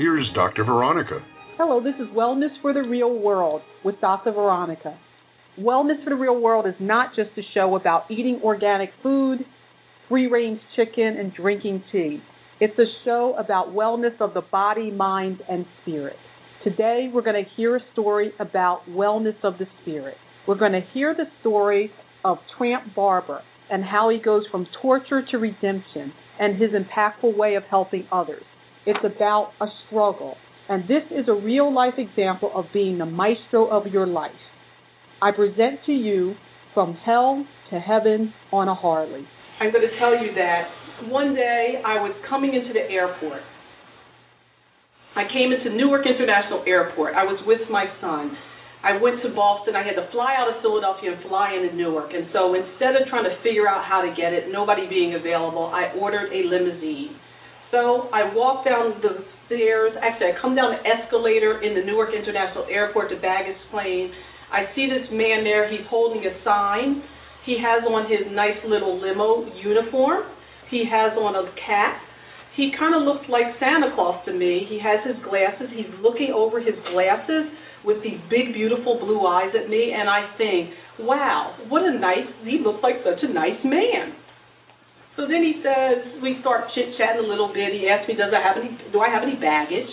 here's Dr. Veronica. Hello, this is Wellness for the Real World with Dr. Veronica. Wellness for the Real World is not just a show about eating organic food, free range chicken, and drinking tea. It's a show about wellness of the body, mind, and spirit. Today, we're going to hear a story about wellness of the spirit. We're going to hear the story of Tramp Barber and how he goes from torture to redemption and his impactful way of helping others. It's about a struggle, and this is a real life example of being the maestro of your life. I present to you From Hell to Heaven on a Harley. I'm going to tell you that one day I was coming into the airport. I came into Newark International Airport. I was with my son. I went to Boston. I had to fly out of Philadelphia and fly into Newark. And so instead of trying to figure out how to get it, nobody being available, I ordered a limousine. So I walked down the stairs. Actually, I come down the escalator in the Newark International Airport to baggage claim. I see this man there. He's holding a sign. He has on his nice little limo uniform. He has on a cap. He kind of looks like Santa Claus to me. He has his glasses. He's looking over his glasses with these big, beautiful blue eyes at me, and I think, wow, what a nice, he looks like such a nice man. So then he says, we start chit chatting a little bit. He asks me, does I have any, do I have any baggage?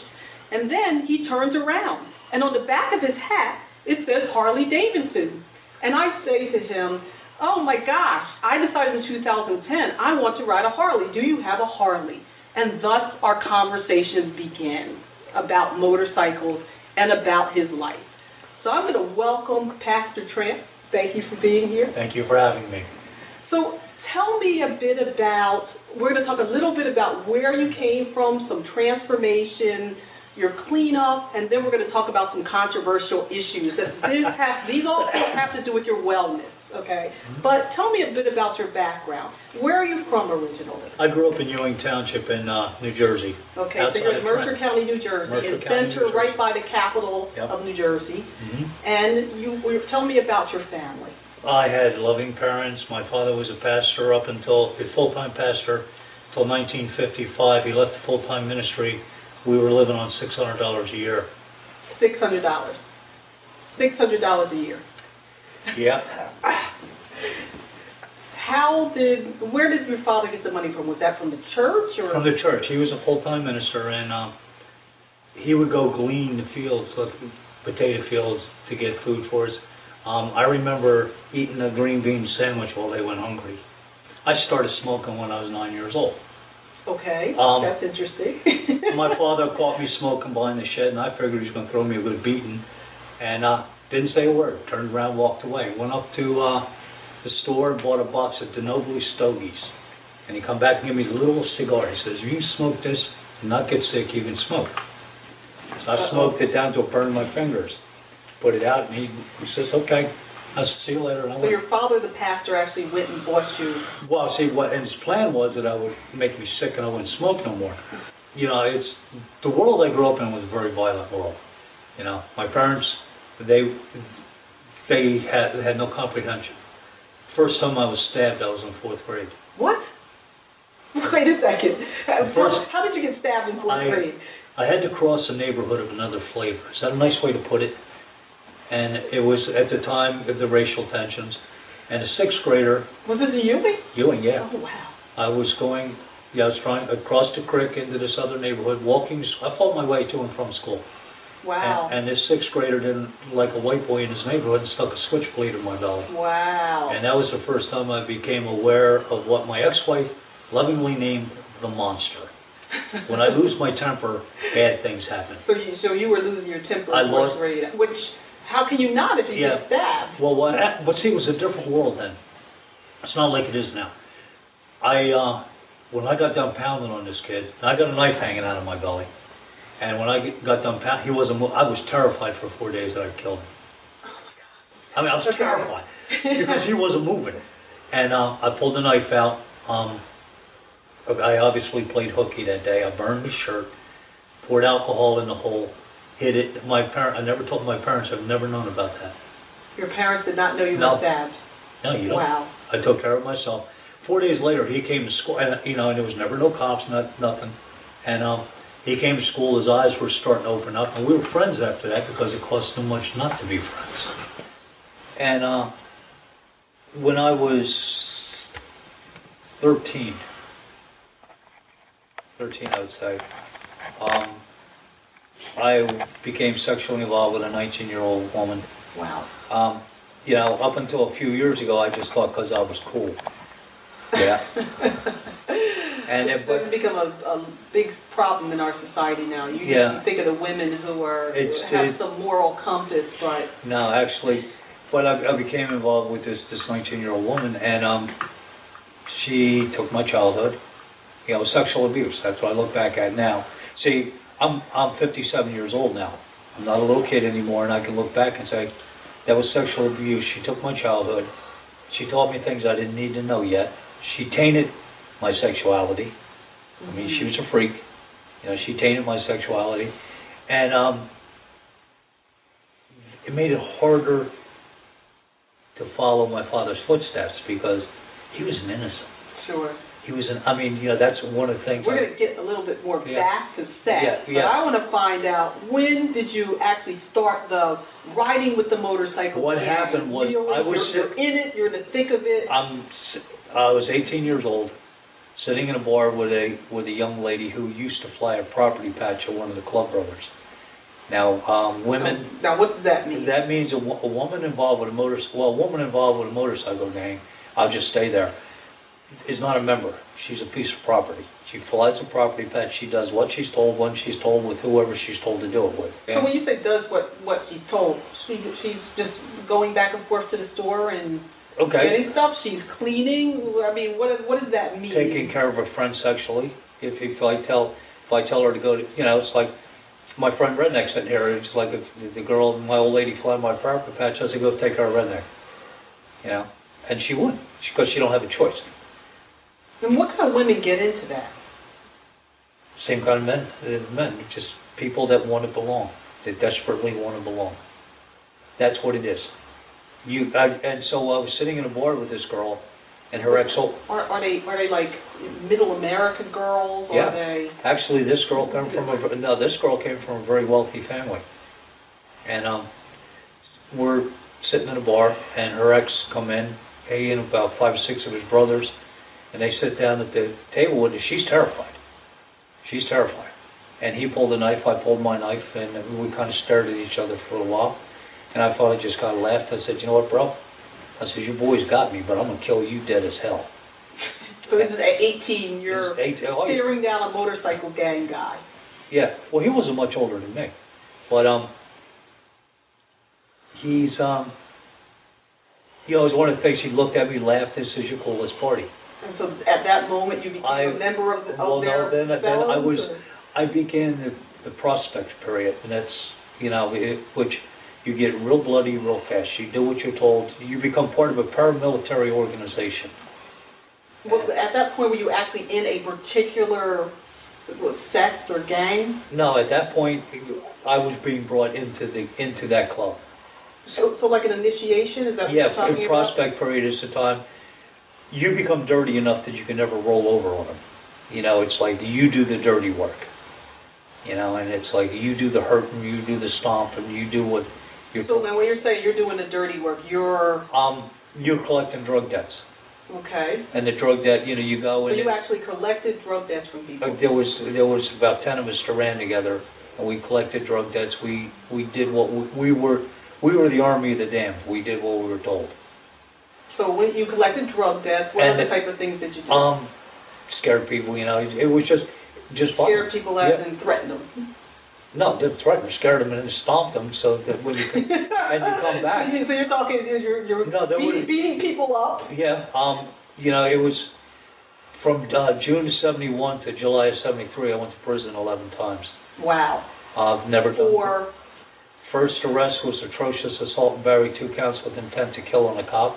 And then he turns around, and on the back of his hat, it says Harley Davidson. And I say to him, oh my gosh, I decided in 2010 I want to ride a Harley. Do you have a Harley? And thus our conversation begins about motorcycles and about his life. So I'm going to welcome Pastor Tramp. Thank you for being here. Thank you for having me. So tell me a bit about, we're going to talk a little bit about where you came from, some transformation, your cleanup, and then we're going to talk about some controversial issues. That this have, these all have to do with your wellness, okay? Mm-hmm. But tell me a bit about your background. Where are you from originally? I grew up in Ewing Township in uh, New Jersey. Okay, so you're Mercer Trent. County, New Jersey, Mercer in County, center right by the capital yep. of New Jersey. Mm-hmm. And you tell me about your family. I had loving parents. My father was a pastor up until a full-time pastor until 1955. He left the full-time ministry we were living on six hundred dollars a year. Six hundred dollars. Six hundred dollars a year. Yeah. How did? Where did your father get the money from? Was that from the church or? From the church. He was a full-time minister, and um, he would go glean the fields, like potato fields, to get food for us. Um, I remember eating a green bean sandwich while they went hungry. I started smoking when I was nine years old. Okay, Um, that's interesting. my father caught me smoking behind the shed, and I figured he was going to throw me a good beating, and uh, didn't say a word. Turned around, walked away. Went up to uh, the store and bought a box of DeNoble Stogies, and he come back and gave me a little cigar. He says, "If you smoke this and not get sick, you can smoke." So I smoked it down to it burned my fingers. Put it out, and he, he says, "Okay." I'll see you later. And I so went. your father, the pastor, actually went and bought you. Well, see, what and his plan was that I would make me sick and I wouldn't smoke no more. You know, it's the world I grew up in was a very violent world. You know, my parents, they they had had no comprehension. First time I was stabbed, I was in fourth grade. What? Wait a second. First, How did you get stabbed in fourth I- grade? I had to cross a neighborhood of another flavor. Is that a nice way to put it? And it was at the time of the racial tensions. And a sixth grader, Was it the Ewing? Ewing, yeah, Oh wow. I was going, yeah, I was trying across the creek into this other neighborhood, walking. I fought my way to and from school. Wow. And, and this sixth grader didn't like a white boy in his neighborhood and stuck a switchblade in my belly. wow. And that was the first time I became aware of what my ex-wife lovingly named the monster. When I lose my temper, bad things happen. so you so you were losing your temper I lost- grade, which how can you not if you Yeah. get stabbed? Well, what? But see, it was a different world then. It's not like it is now. I uh, when I got done pounding on this kid, I got a knife hanging out of my belly, and when I got done pounding, he wasn't. I was terrified for four days that I'd killed him. Oh I mean, I was terrified because he wasn't moving, and uh, I pulled the knife out. Um, I obviously played hooky that day. I burned his shirt, poured alcohol in the hole, hid it. My parent, I never told my parents. I've never known about that. Your parents did not know you No. were stabbed. No, you don't. Wow. I took care of myself. Four days later, he came to school, and you know, and there was never no cops, not nothing. And um, He came to school, his eyes were starting to open up, and we were friends after that because it cost too much not to be friends. And uh, when I was 13, 13 I would say, um, I became sexually involved with a 19-year-old woman. Wow. Um, you know, up until a few years ago, I just thought because I was cool. Yeah. and it, but, it's become a, a big problem in our society now. You, yeah. you think of the women who are it's, who have it, some moral compass, but no, actually, but I, I became involved with this this 19 year old woman, and um, she took my childhood. You know, sexual abuse. That's what I look back at now. See, I'm I'm 57 years old now. I'm not a little kid anymore, and I can look back and say that was sexual abuse. She took my childhood. She taught me things I didn't need to know yet she tainted my sexuality. I mean, she was a freak. You know, she tainted my sexuality, and um, it made it harder to follow my father's footsteps because he was an innocent. Sure. He was an. I mean, you know, that's one of the things. We're going to get a little bit more yeah. back to sex, yeah, yeah. I want to find out when did you actually start the riding with the motorcycle? What happened was I was you're, you're in it. You're in the thick of it. I'm I was 18 years old, sitting in a bar with a with a young lady who used to fly a property patch at one of the club brothers. Now, um, women. Now, what does that mean? That means a, a woman involved with a motor. Well, a woman involved with a motorcycle gang. I'll just stay there. Is not a member. She's a piece of property. She flies a property patch. She does what she's told when she's told with whoever she's told to do it with. So when you say does what what she's told, she she's just going back and forth to the store and Okay. Getting stuff. She's cleaning. I mean, what what does that mean? Taking care of a friend sexually. If if I tell if I tell her to go to you know it's like my friend Redneck sitting here. It's like if the girl, my old lady, flying my property patch. I said go take her Redneck. You know, and she would because she don't have a choice. And what kind of women get into that? Same kind of men. Uh, men, just people that want to belong. They desperately want to belong. That's what it is. You I, and so I was sitting in a bar with this girl, and her ex. Are, are they are they like middle American girls? Yeah. Are they? Actually, this girl came from a no. This girl came from a very wealthy family, and um, we're sitting in a bar, and her ex come in, he and about five or six of his brothers, and they sit down at the table with her. She's terrified. She's terrified. And he pulled a knife, I pulled my knife, and we kind of stared at each other for a while. And I finally just kind of laughed. I said, you know what, bro? I said, your boys got me, but I'm going to kill you dead as hell. So this is at 18, you're 18, oh, staring down a motorcycle gang guy. Yeah, well, he wasn't much older than me. But, um, he's, um, you know, it was one of the things he looked at me, laughed, this is your coolest party. And so at that moment, you became I, a member of, the, of well, their no, then, then I was, or? I began the, the prospect period, and that's, you know, it, which you get real bloody real fast. You do what you're told. You become part of a paramilitary organization. Well, at that point, were you actually in a particular sect or gang? No, at that point, I was being brought into the into that club. So, so like an initiation? Is that yeah, what you're talking in prospect period is the time you become dirty enough that you can never roll over on them. You know, it's like you do the dirty work. You know, and it's like you do the hurting, you do the stomping, you do what you're so now, when you're saying you're doing the dirty work, you're um you're collecting drug debts. Okay. And the drug debt, you know, you go so and you actually collected drug debts from people. There was there was about ten of us that ran together, and we collected drug debts. We we did what we, we were we were the army of the damned. We did what we were told. So when you collected drug debts, what and other type of things did you do? Um, scared people. You know, it, was just just scare people as yeah. and threaten them. No, didn't threaten them, scared them, and then stomped them so that when you and you come back. So you're talking, you're, you're no, beating, beating people up. Yeah, um, you know, it was from uh, June of '71 to July of '73. I went to prison 11 times. Wow. I've uh, never done. For. First arrest was atrocious assault and battery, two counts with intent to kill on a cop.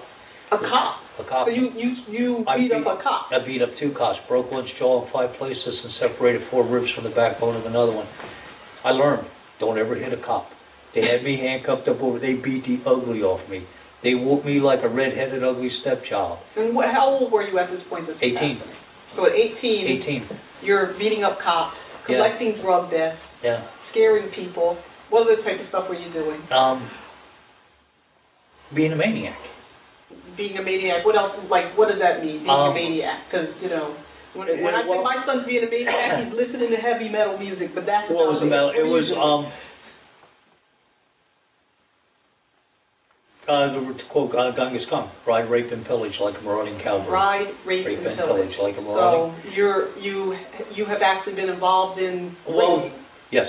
A cop. A cop. So you you you beat, beat up a cop. I beat up two cops, broke one's jaw in five places, and separated four ribs from the backbone of another one. I learned, don't ever hit a cop. They had me handcuffed up over, they beat the ugly off me. They whooped me like a red-headed ugly stepchild. And what, how old were you at this point? This 18. Happened? So at 18, 18. you're beating up cops. Yeah. collecting drug deaths, Yeah. scaring people. What other type of stuff were you doing? Um, being a maniac. Being a maniac. What else? Like, what does that mean? Being Um, a maniac? Because you know, when, when I well- say my son's being a maniac, he's listening to heavy metal music. But that's What was the metal? It was um. Uh, the quote uh, Genghis Khan, ride, rape, and pillage like a marauding cowboy. ride, rape, rape and and pillage. pillage like a marauding. So you're you you have actually been involved in Well, rape. yes.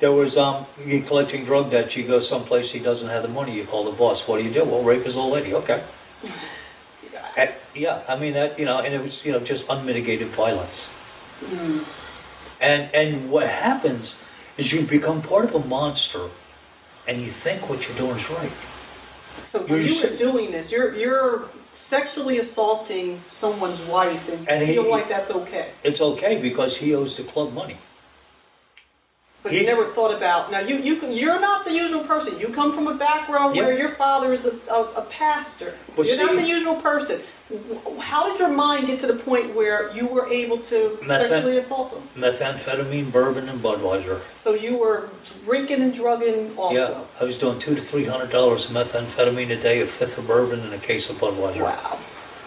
There was um, you collecting drug debt. You go someplace he doesn't have the money. You call the boss. What do you do? Well, rape his old lady. Okay. Yeah, I mean that you know, and it was you know just unmitigated violence. Mm. And and what happens is you become part of a monster, and you think what you're doing is right. So You're you were doing this, you're you're sexually assaulting someone's wife and, And he- feel like that's okay. It's okay because he owes the club money. But He- you never thought about now. You you can- you're not the usual person. You come from a background Yeah. where your father is a, a, a pastor. But you're not the usual person. How did your mind get to the point where you were able to Methan- sexually assault them? Methamphetamine, bourbon, and Budweiser. So you were drinking and drugging also. Yeah, I was doing two to three hundred dollars of methamphetamine a day, a fifth of bourbon, and a case of Budweiser. Wow.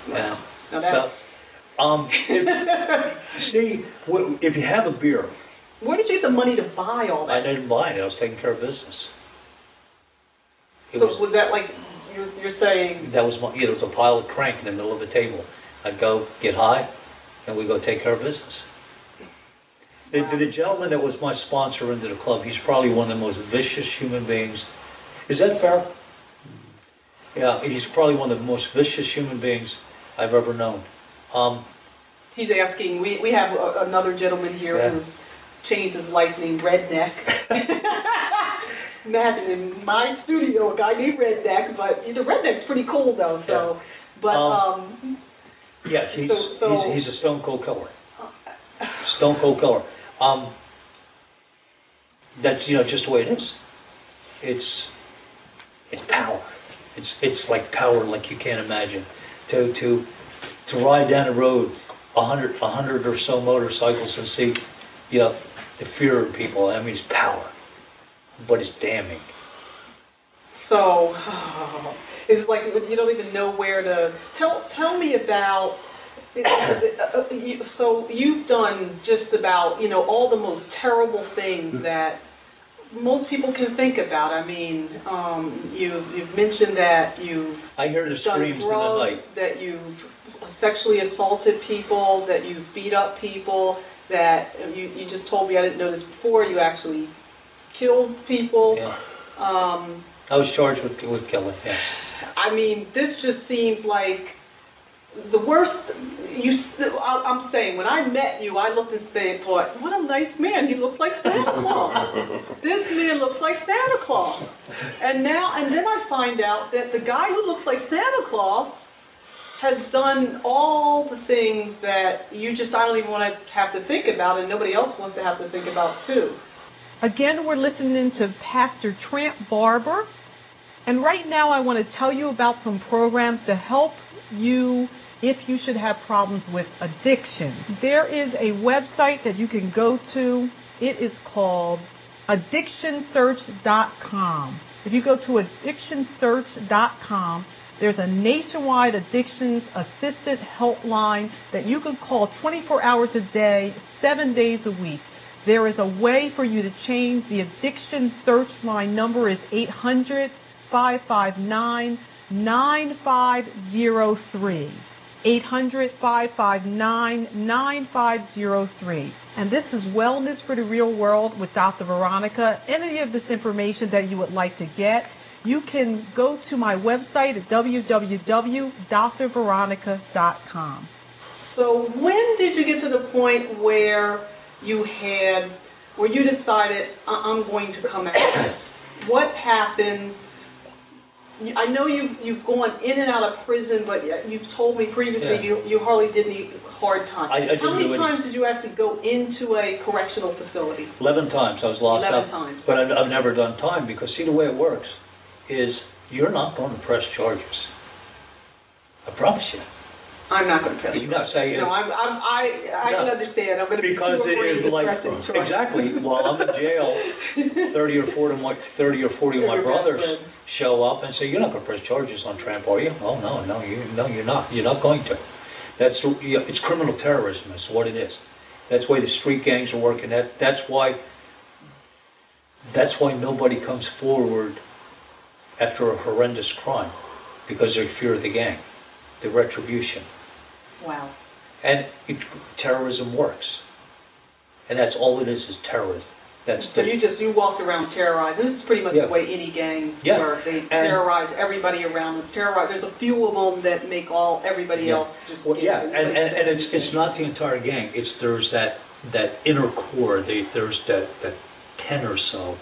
Yeah. Now that's. So, um, if, see, if you have a beer, Where did you get the money to buy all that? I that? didn't buy it. I was taking care of business. It so was was that like you're, you're saying? that was my. Know, it was a pile of crank in the middle of the table. I'd go get high, and we go take care of business. The, the gentleman that was my sponsor into the club, he's probably one of the most vicious human beings. Is that fair? Yeah, he's probably one of the most vicious human beings I've ever known. Um, He's asking. We we have a, another gentleman here Yeah. who's changed his life name Redneck. Imagine in my studio a guy named Redneck, but the Redneck's pretty cool though. So, but Um, um, yes, he's, So- so- he's he's a stone cold killer. Stone cold killer. Um, that's you know just the way it is. It's it's power. It's it's like power like you can't imagine. To to to ride down the road a hundred a hundred or so motorcycles and see you know the fear of people. I mean it's power, but it's damning. So it's like you don't even know where to tell. Tell me about. uh, So you've done just about you know all the most terrible things that most people can think about. I mean, um, you've you've mentioned that you've I hear the done screams in the night. that you've sexually assaulted people, that you've beat up people, that you you just told me I didn't know this before. You actually killed people. Yeah. Um, I was charged with with killing. Yeah. I mean, this just seems like the worst. You, I'm saying, when I met you, I looked and said, "Thought, what a nice man. He looks like Santa Claus. this man looks like Santa Claus." And now, and then I find out that the guy who looks like Santa Claus has done all the things that you just I don't even want to have to think about, and nobody else wants to have to think about too. Again, we're listening to Pastor Tramp Barber. And right now, I want to tell you about some programs to help you if you should have problems with addiction. There is a website that you can go to. It is called addictionsearch.com. If you go to addictionsearch.com, there's a nationwide addictions assisted helpline that you can call 24 hours a day, seven days a week. There is a way for you to change. The addiction search line number is 800 559 9503. 800 559 9503. And this is Wellness for the Real World with Dr. Veronica. Any of this information that you would like to get, you can go to my website at www.drveronica.com. So when did you get to the point where you had, where you decided "I- I'm going to come out this? What happened? I know you've you've gone in and out of prison, but you've told me previously Yeah. you you hardly did any hard time. I- I How many times did you actually go into a correctional facility? Eleven times I was locked Eleven up. times. But I've, I've never done time because see the way it works is you're not going to press charges. I promise you. I'm not going to press. You know, say No, I'm, I'm, I, I can understand. I'm going to be because too it is like press and charge. exactly. While I'm in jail, thirty or forty of my thirty or forty of my brothers show up and say, "You're not going to press charges on Tramp, are you?" Oh no, no, you no, you're not. You're not going to. That's you know, it's criminal terrorism. Is what it is. That's why the street gangs are working. That that's why. That's why nobody comes forward after a horrendous crime, because they fear the gang, the retribution. Wow. And it, terrorism works. And that's all it is, is terrorism. That's So the, you just, you walked around terrorizing. This is pretty much Yeah. the way any gang Yeah. works. They And- terrorize everybody around them. Terrorize, there's a few of them that make all, everybody Yeah. else just. well, yeah, and, and, and it's, it's not the entire gang. It's, there's that, that inner core, they, there's that, that 10 or so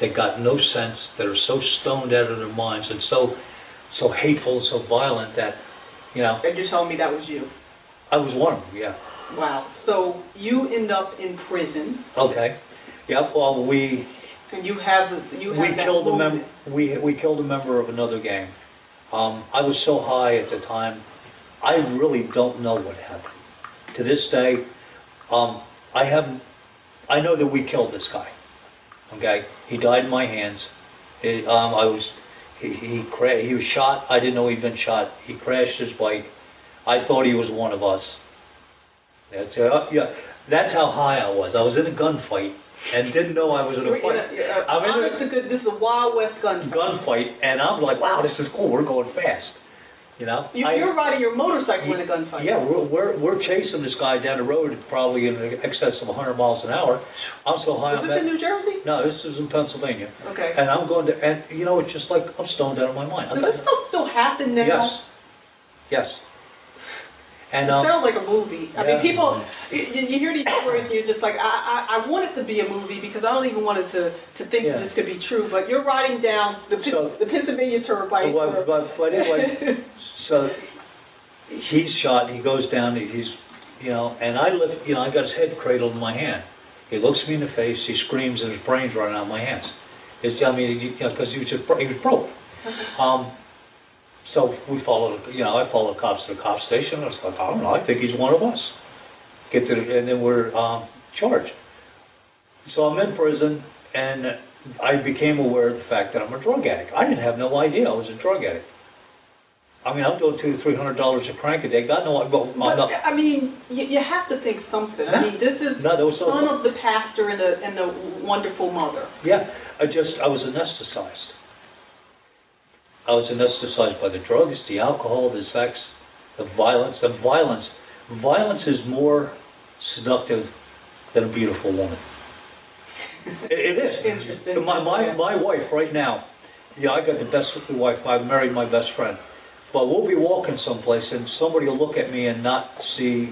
that got no sense, that are so stoned out of their minds and so, so hateful, and so violent that, you know, And you told me that was you. I was one of them, yeah. Wow. So you end up in prison, Okay. Yeah, well, we, and you have, you have we killed a mem- we we killed a member of another gang. Um, I was so high at the time, I really don't know what happened. To this day, um, I haven't. I know that we killed this guy. Okay, he died in my hands. It, um, I was he he cra- he was shot. I didn't know he'd been shot. He crashed his bike. I thought he was one of us. That's uh, yeah. That's how high I was. I was in a gunfight and didn't know I was in a We're in fight a, uh, I'm in a- good, this is a Wild West gun. gunfight, and I'm like, wow, this is cool. We're going fast. You know? You, I- you're riding your motorcycle in a gunfight. Yeah, we're, we're we're chasing this guy down the road, probably in excess of 100 miles an hour. I'm so high Was on this in New Jersey? No, this is in Pennsylvania, Okay. and I'm going to, and you know, it's just like I'm stoned out of my mind. I'm Does this not- stuff still happen now? yes, yes, and it um, sounds like a movie. I mean, people, you, you hear these stories and you're just like, I, I, I want it to be a movie because I don't even want it to, to think Yeah. that this could be true. But you're riding down the, So- the Pennsylvania Turnpike. But, or- but, but anyway, so he's shot. He goes down. He's, you know, and I lift. You know, I got his head cradled in my hand. He looks me in the face. He screams, and his brains running out of my hands. It's, I mean, you know, because he was just he was broke. Um, so we followed. You know, I followed the cops to the cop station. I was like, I don't know. I think he's one of us. Get to the, and then we're um, charged. So I'm in prison, and I became aware of the fact that I'm a drug addict. I didn't have no idea I was a drug addict. I mean, I'm doing two, to three hundred dollars a crank a day. God no, I well, But, not. I mean, you, you have to think something. I mean, this is No, son no. of the pastor and the and the wonderful mother. Yeah, I just I was anesthetized. I was anesthetized by the drugs, the alcohol, the sex, the violence. The violence, violence is more seductive than a beautiful woman. It, it is. Interesting. My my my wife right now. Yeah, I got the best wife. I married my best friend. But we'll be walking someplace and somebody will look at me and not see,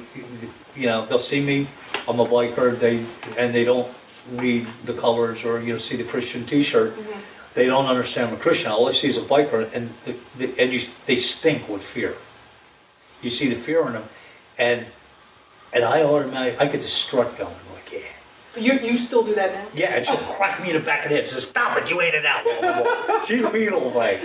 you know, they'll see me. I'm a biker. They and they don't read the colors or you know see the Christian T-shirt. Mhm. They don't understand I'm a Christian. All they see is a biker, and the, the, and you they stink with fear. You see the fear in them, and and I automatically I get the strut going. I'm like yeah. You you still do that now? Yeah, it's just crack me in the back of the head. Says, "Stop it! You ain't an outlaw." She's mean old way.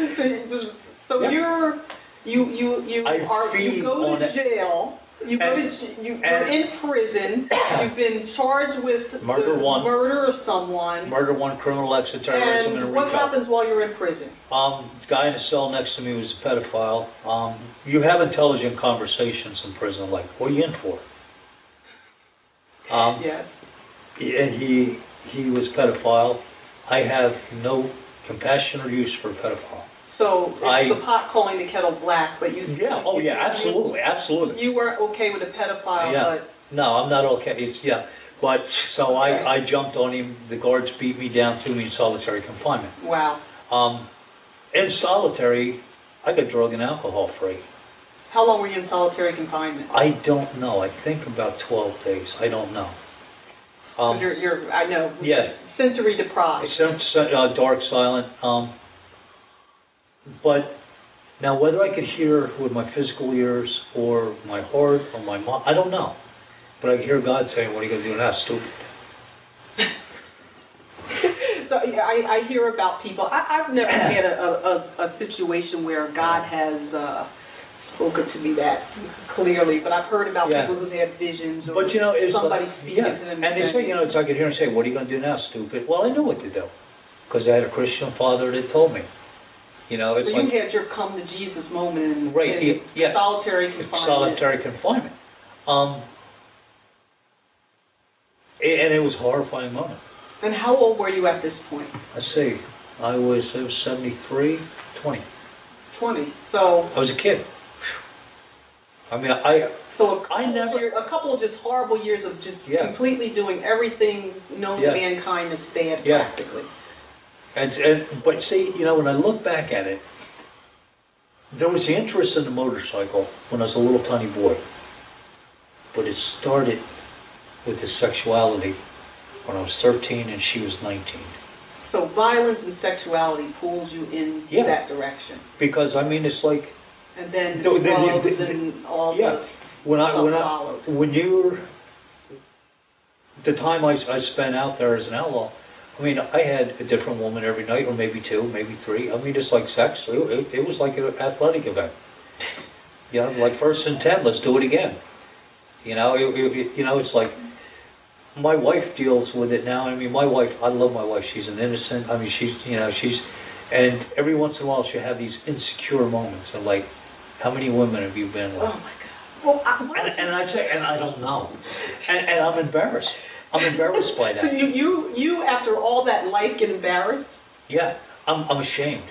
So Yeah. you're you you you I are you go to it. jail. You go And- to j- you and- you're in prison. You've been charged with Murder the one. murder of someone. Murder, one criminal acts of terrorism, and and what RICO. happens while you're in prison? Um, the guy in the cell next to me was a pedophile. Um, you have intelligent conversations in prison, like, what are you in for? Um, Yes. and he he was pedophile. I have no compassion or use for a pedophile. So it's I- the pot calling the kettle black, but you. Yeah. Oh yeah. Absolutely. Absolutely. You weren't okay with a pedophile, Yeah. No, I'm not okay. It's yeah. But so Okay. I I jumped on him. The guards beat me down, threw me in solitary confinement. wow. Um, in solitary, I got drug and alcohol free. How long were you in solitary confinement? I don't know. I think about 12 days. I don't know. Um, you're, you're, I know. yeah, Sensory deprived. some, uh, dark, silent. Um, but now, whether I could hear with my physical ears or my heart or my mind, I don't know. But I could hear God saying, "What are you going to do now, stupid?" so yeah, I, I hear about people. I, I've never had a, a, a, a situation where God has uh, spoken to me that clearly, but I've heard about Yeah. people who've had visions or But you know, it's somebody like, speaking yeah, to them. and they say, you know, it's like I hear them say, "What are you going to do now, stupid?" Well, I know what to do because I had a Christian father that told me. You know, it's so like you had your come to Jesus moment in, Right, in yeah, solitary confinement. solitary confinement. Um, a- and it was a horrifying moment. And how old were you at this point? Let's see, I was, I was 73, 20. 20. So, I was a kid. I mean, I so a couple, I never- year, a couple of just horrible years of just Yeah. completely doing everything known Yeah. to mankind as bad, Yeah. practically. And, and but see, you know, when I look back at it, there was interest in the motorcycle when I was a little tiny boy, but it started with the sexuality when I was 13 and she was 19. So violence and sexuality pulls you in Yeah. that direction, Because I mean, it's like and then No, the- the- the- and all yeah. the when I when I when you're the time I, I spent out there as an outlaw. I mean, I had a different woman every night, or maybe two, maybe three. I mean, just like sex. It, it, it was like an athletic event. You know, like first and ten, let's do it again. You know, it, it, you know, it's like my wife deals with it now. I mean, my wife, I love my wife. She's an innocent. I mean, she's you know, she's, and every once in a while she'll have these insecure moments of like, how many women have you been with? Oh my God. Well, I, And, and I say, and I don't know, and, and I'm embarrassed. I'm embarrassed by So that. you, you, you, after all that life, get embarrassed? Yeah, I'm, I'm ashamed.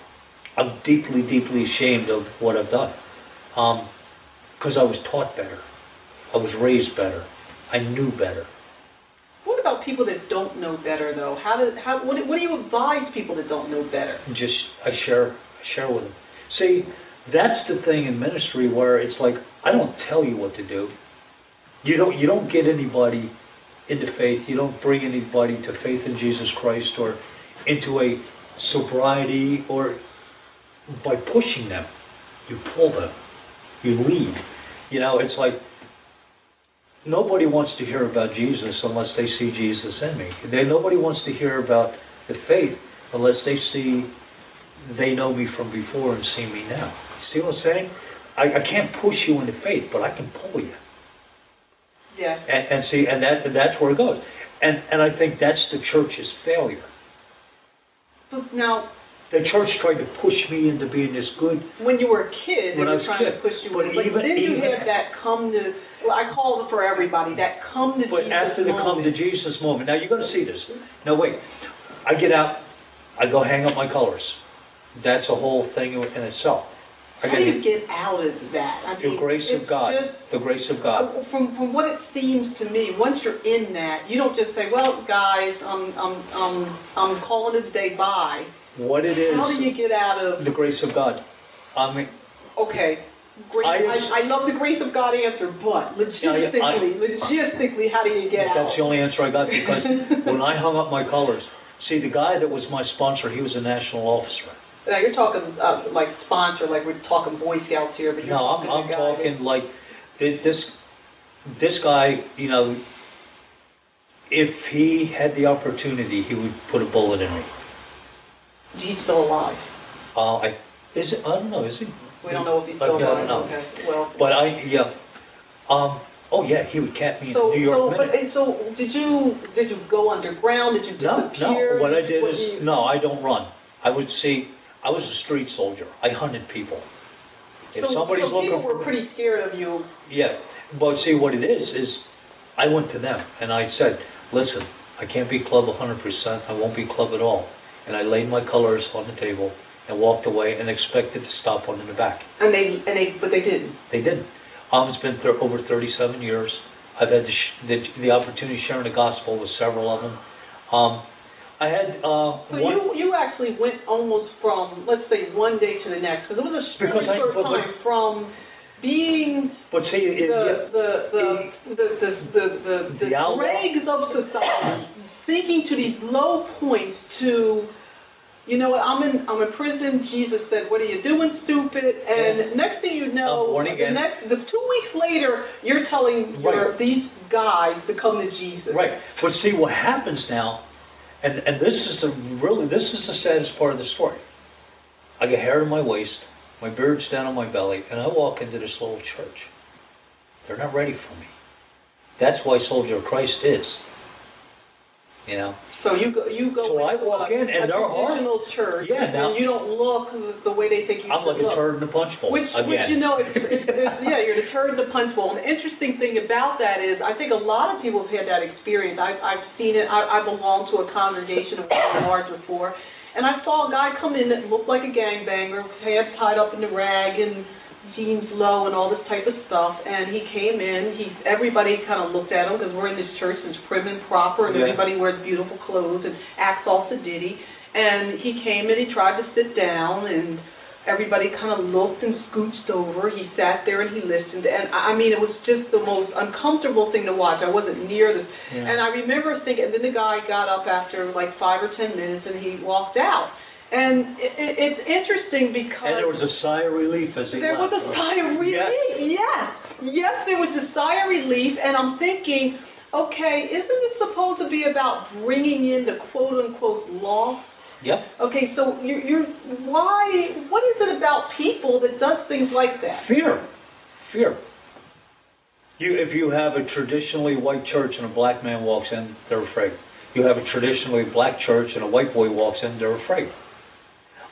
I'm deeply, deeply ashamed of what I've done. Um, because I was taught better. I was raised better. I knew better. What about people that don't know better, though? How do, how, what, do- what do you advise people that don't know better? Just I share, I share with them. See, that's the thing in ministry where it's like I don't tell you what to do. You don't, you don't get anybody into faith. You don't bring anybody to faith in Jesus Christ or into a sobriety or by pushing them. You pull them. You lead. You know, it's like nobody wants to hear about Jesus unless they see Jesus in me. They, nobody wants to hear about the faith unless they see they know me from before and see me now. See what I'm saying? I, I can't push you into faith, but I can pull you. Yes. And, and see, and that and that's where it goes. And and I think that's the church's failure. Now, The church tried to push me into being this good. when you were a kid, When they I were was trying kid. to push you But in. But even- then you even- had that come to, well, I call it for everybody, that come to But Jesus after the come to. Jesus moment, now you're going to see this. Now wait, I get out, I go hang up my colors. That's a whole thing in itself. How do you get out of that? I the mean, grace of God. just- The grace of God. Uh, From from what it seems to me, once you're in that, you don't just say, "Well, guys, I'm I'm I'm I'm calling this day by." What it is, How do you get out of? the grace of God. I mean, Okay, great. I- I, I love the grace of God answer, but logistically, I- logistically, how do you get out? that's the only answer I got because when I hung up my colors, see the guy that was my sponsor, he was a national officer. Now you're talking uh, like sponsor, like we're talking Boy Scouts here, but you're No, I'm, talking I'm guy talking like thi- this. This guy, you know, if he had the opportunity, he would put a bullet in me. he's still alive. Uh, I is it? I don't know. Is he? We don't know if he's still yeah, I alive. don't know. Okay, well. But I yeah. Um. Oh yeah, he would cap me in So, the New York so, but, Minute. and so, did you did you go underground? Did you No, disappear? no. What I did What is you- no. I don't run. I would see. I was a street soldier. I hunted people. If so, somebody's so looking people were pretty scared of you. Yeah, but see what it is is, I went to them and I said, listen, I can't be club 100%. I won't be club at all. And I laid my colors on the table and walked away and expected to stop one in the back. And they and they but they didn't. They didn't. Um, it's been thir- over 37 years. I've had the, sh- the, the opportunity of sharing the gospel with several of them. Um, I had uh, So one. you you actually went almost from let's say one day to the next because it was a Because I- short but- but- time from being but see, it, the, yeah, the, the, the, the, the, the, the The outlaw. dregs of society, sinking to these low points to, you know what, I'm in, I'm in prison, Jesus said, what are you doing, stupid? And next thing you know, I'm born the again. next, the two weeks later, you're telling your, Right. these guys to come to Jesus. Right. But see what happens now, and and this is the really this is the saddest part of the story. I get hair to my waist. my beard's down on my belly, and I walk into this little church. They're not ready for me. That's why Soldier of Christ is. You know, So you go, you go So I walk in and a there are- traditional church, Yeah, now- and you don't look the way they think you I'm should like a look. turd in a punch bowl Which, again. which you know, it's, it's, it's, yeah, you're the turd in the punch bowl. And the interesting thing about that is, I think a lot of people have had that experience. I've, I've seen it. I, I belonged to a congregation of large before, and I saw a guy come in that looked like a gangbanger, hair tied up in the rag and jeans low and all this type of stuff. And he came in. He everybody kind of looked at him because we're in this church that's prim and proper, and Yeah. everybody wears beautiful clothes and acts all the ditty. And he came and he tried to sit down and everybody kind of looked and scooched over. He sat there and he listened, and I I mean, it was just the most uncomfortable thing to watch. I wasn't near this, Yeah. and I remember thinking. And then the guy got up after like five or ten minutes, and he walked out. And it, it, it's interesting because and there was a sigh of relief as he there was a sigh of relief. Yeah. Yes, yes, there was a sigh of relief, and I'm thinking, okay, isn't it supposed to be about bringing in the quote unquote lost? Yep. Okay, so you're, you're why? What is it about people that does things like that? Fear. Fear. You, if you have a traditionally white church and a black man walks in, they're afraid. You have a traditionally black church and a white boy walks in, they're afraid.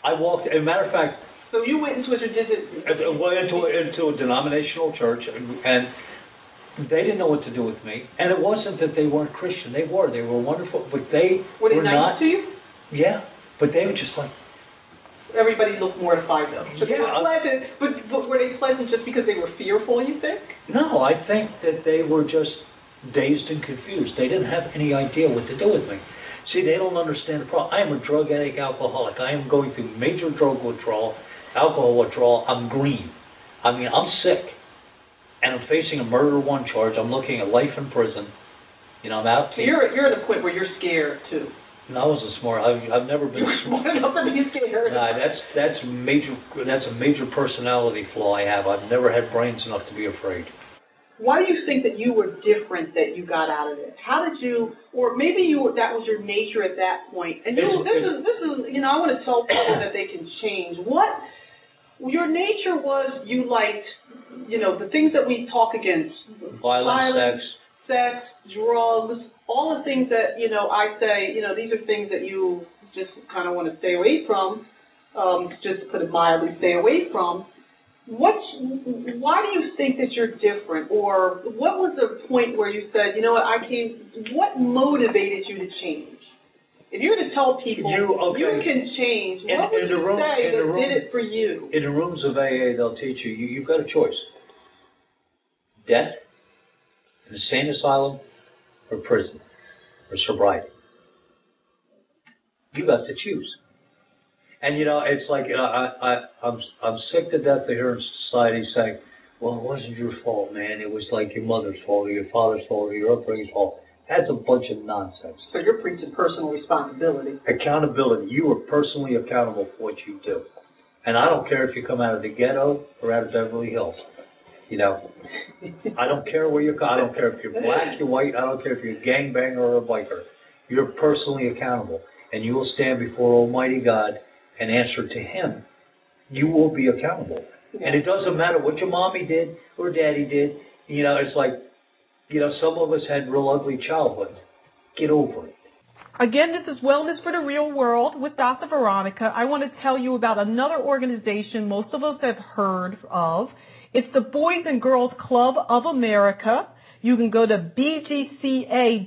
I walked, as a matter of fact, So you went into a well, into, a- into a denominational church, and, and they didn't know what to do with me. And it wasn't that they weren't Christian; they were. They were wonderful, but they Were they nice not. to you? Yeah, but they were just like, Everybody looked mortified though. They Yeah, were pleasant. But, but were they pleasant just because they were fearful? You think? No, I think that they were just dazed and confused. They didn't have any idea what to do with me. See, they don't understand the problem. I am a drug addict, alcoholic. I am going through major drug withdrawal, alcohol withdrawal. I'm green. I mean, I'm sick, and I'm facing a murder one charge. I'm looking at life in prison. You know, I'm out. So you're you're at a point where you're scared too. No, I wasn't smart. I've, I've never been smart enough to be scared. Nah, that's that's major. That's a major personality flaw I have. I've never had brains enough to be afraid. Why do you think that you were different that you got out of it? How did you, or maybe you were, that was your nature at that point? And you, this is this is you know I want to tell people that they can change. What your nature was, you liked, you know, the things that we talk against, Violence, sex. sex, drugs, all the things that you know I say, you know, these are things that you just kind of want to stay away from. Um, just to put it mildly, stay away from. What? Why do you think that you're different, or what was the point where you said, you know what, I came? What motivated you to change? If you were to tell people You- okay. can change, In- what would you room- say that room- did it for you? In the rooms of AA, they'll teach you, you you've got a choice. Death, an insane asylum, or prison, or sobriety. You've got to choose. And you know, it's like you know, I, I, I'm, I'm sick to death of hearing society saying, "Well, it wasn't your fault, man. It was like your mother's fault, or your father's fault, or your upbringing's fault." That's a bunch of nonsense. So you're preaching personal responsibility. accountability. You are personally accountable for what you do. And I don't care if you come out of the ghetto or out of Beverly Hills. You know, I don't care where you come. I don't care if you're black, you're white. I don't care if you're a gangbanger or a biker. You're personally accountable, and you will stand before Almighty God and answer to Him. You will be accountable, and it doesn't matter what your mommy did or daddy did. You know, it's like, you know, some of us had real ugly childhood. Get over it. Again, this is Wellness for the Real World with Dr. Veronica. I want to tell you about another organization most of us have heard of. It's the Boys and Girls Club of America. You can go to bgca.org.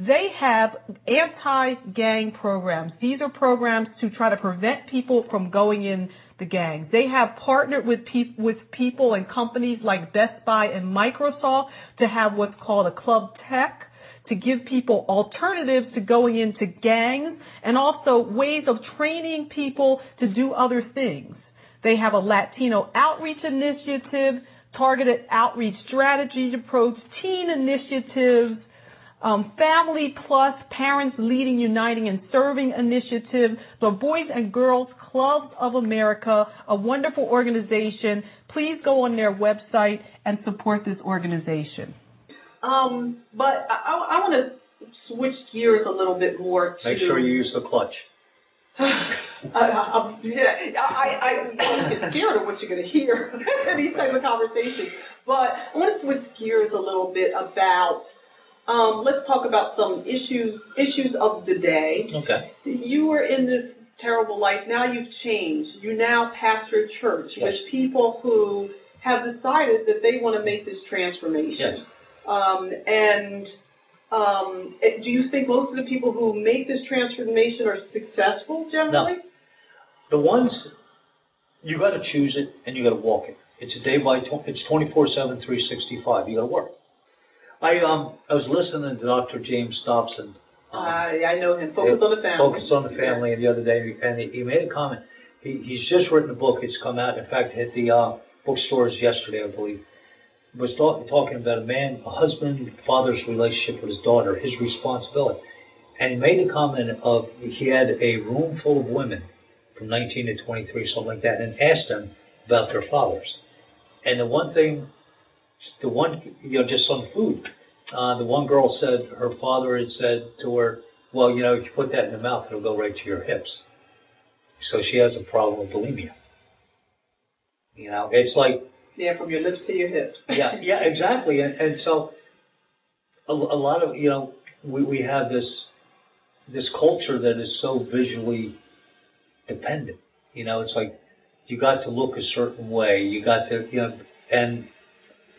They have anti-gang programs. These are programs to try to prevent people from going in the gangs. They have partnered with, pe- with people and companies like Best Buy and Microsoft to have what's called a Club Tech to give people alternatives to going into gangs and also ways of training people to do other things. They have a Latino outreach initiative, targeted outreach strategy approach, teen initiatives, um, Family Plus, Parents Leading, Uniting, and Serving Initiative, the Boys and Girls Clubs of America, a wonderful organization. Please go on their website and support this organization. Um, but I, I, I want to switch gears a little bit more to Make sure you use the clutch. I, I, yeah, I, I, I get scared of what you're going to hear in these types of conversations. But I want to switch gears a little bit about. Um, let's talk about some issues issues of the day. Okay. You were in this terrible life. Now you've changed. You now pastor a church Yes. with people who have decided that they want to make this transformation. Yes. Um, and um, do you think most of the people who make this transformation are successful generally? No. The ones you got to choose it and you got to walk it. It's a day by tw- it's twenty four seven, three sixty five. You got to work. I um I was listening to Dr. James Dobson. um, I, I know him. Focus on the family. Focus on the family. And the other day, and he, he made a comment. He, he's just written a book. It's come out. In fact, hit the uh, bookstores yesterday, I believe. Was talk, talking about a man, a husband, father's relationship with his daughter, his responsibility. And he made a comment of he had a room full of women from 19 to 23, something like that, and asked them about their fathers. And the one thing, the one, you know, just on food, uh, the one girl said her father had said to her, well, you know, if you put that in the mouth, it'll go right to your hips. So she has a problem with bulimia. You know, it's like, Yeah, from your lips to your hips. yeah, yeah, exactly. And, and so a, a lot of, you know, we, we have this, this culture that is so visually dependent. You know, it's like you got to look a certain way. You got to, you know, and,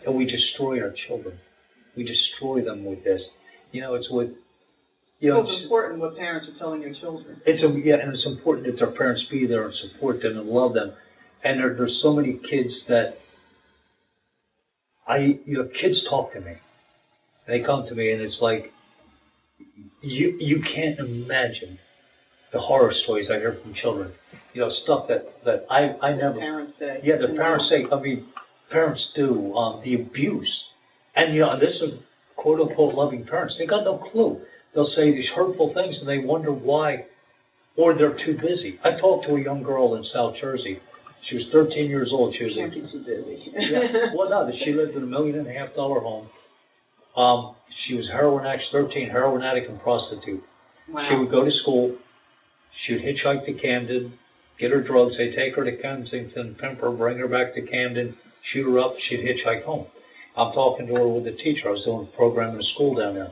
and we destroy our children. We destroy them with this. You know, it's with, you know, So it's important what parents are telling your children. it's a, yeah, and it's important that their parents be there and support them and love them. And there, there's so many kids that I, you know, kids talk to me. And They come to me and it's like, you you can't imagine the horror stories I hear from children. You know, stuff that that I I never. Parents say. Yeah, the parents say. I mean, parents do um, the abuse, and you know, this is quote unquote loving parents. They got no clue. They'll say these hurtful things, and they wonder why, or they're too busy. I talked to a young girl in South Jersey. She was 13 years old. She was Can't be too busy. yeah. Well, no, she lived in a million and a half dollar home. Um, she was heroin addict, 13, heroin addict and prostitute. Wow. She would go to school. She would hitchhike to Camden, get her drugs. They take her to Kensington, pimp her, bring her back to Camden, shoot her up. She'd hitchhike home. I'm talking to her with the teacher. I was doing a program in a school down there.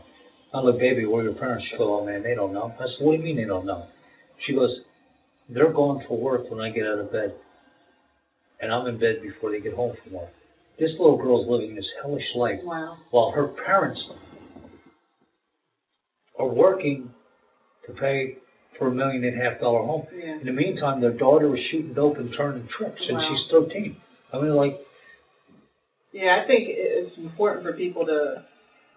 I'm like, baby, where are your parents? She goes, oh man, they don't know. I said, what do you mean they don't know? She goes, they're going for work when I get out of bed. And I'm in bed before they get home from work. This little girl's living this hellish life Wow. while her parents are working to pay for a million and a half dollar home. Yeah. In the meantime, their daughter is shooting dope and turning tricks, and Wow. she's 13. I mean, like, Yeah, I think it's important for people to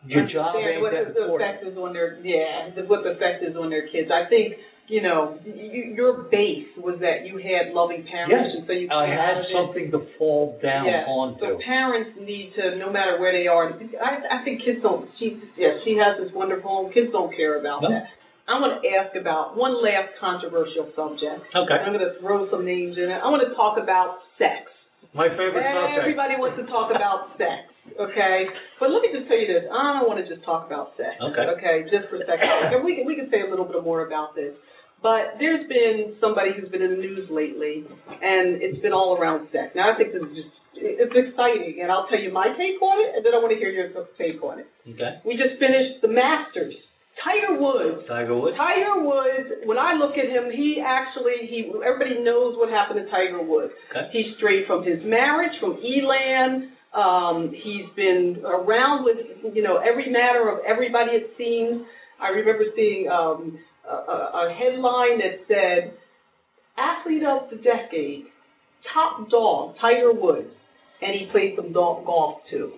your job ain't what that the important. effect is on their yeah, what the effect is on their kids. I think you know you, your base was that you had loving parents, Yes, and so you I came had of it. something to fall down Yeah. onto. So parents need to, no matter where they are. I, I think kids don't. She, yeah, she has this wonderful home. Kids don't care about No. that. I want to ask about one last controversial subject. Okay. I'm going to throw some names in it. I want to talk about sex. My favorite subject. Everybody wants to talk about sex, okay? But let me just tell you this. I don't want to just talk about sex. Okay. Okay, just for a second. And we, can- we can say a little bit more about this. But there's been somebody who's been in the news lately, and it's been all around sex. Now, I think this is just, it's exciting, and I'll tell you my take on it, and then I want to hear your take on it. Okay. We just finished the Masters. Tiger Woods Tiger Woods. Tiger Woods, when I look at him, he actually he everybody knows what happened to Tiger Woods. Okay. He strayed from his marriage, from Elin. Um, he's been around with you know every matter of everybody it seems. I remember seeing um, a, a a headline that said athlete of the decade, top dog, Tiger Woods, and he played some dog golf too.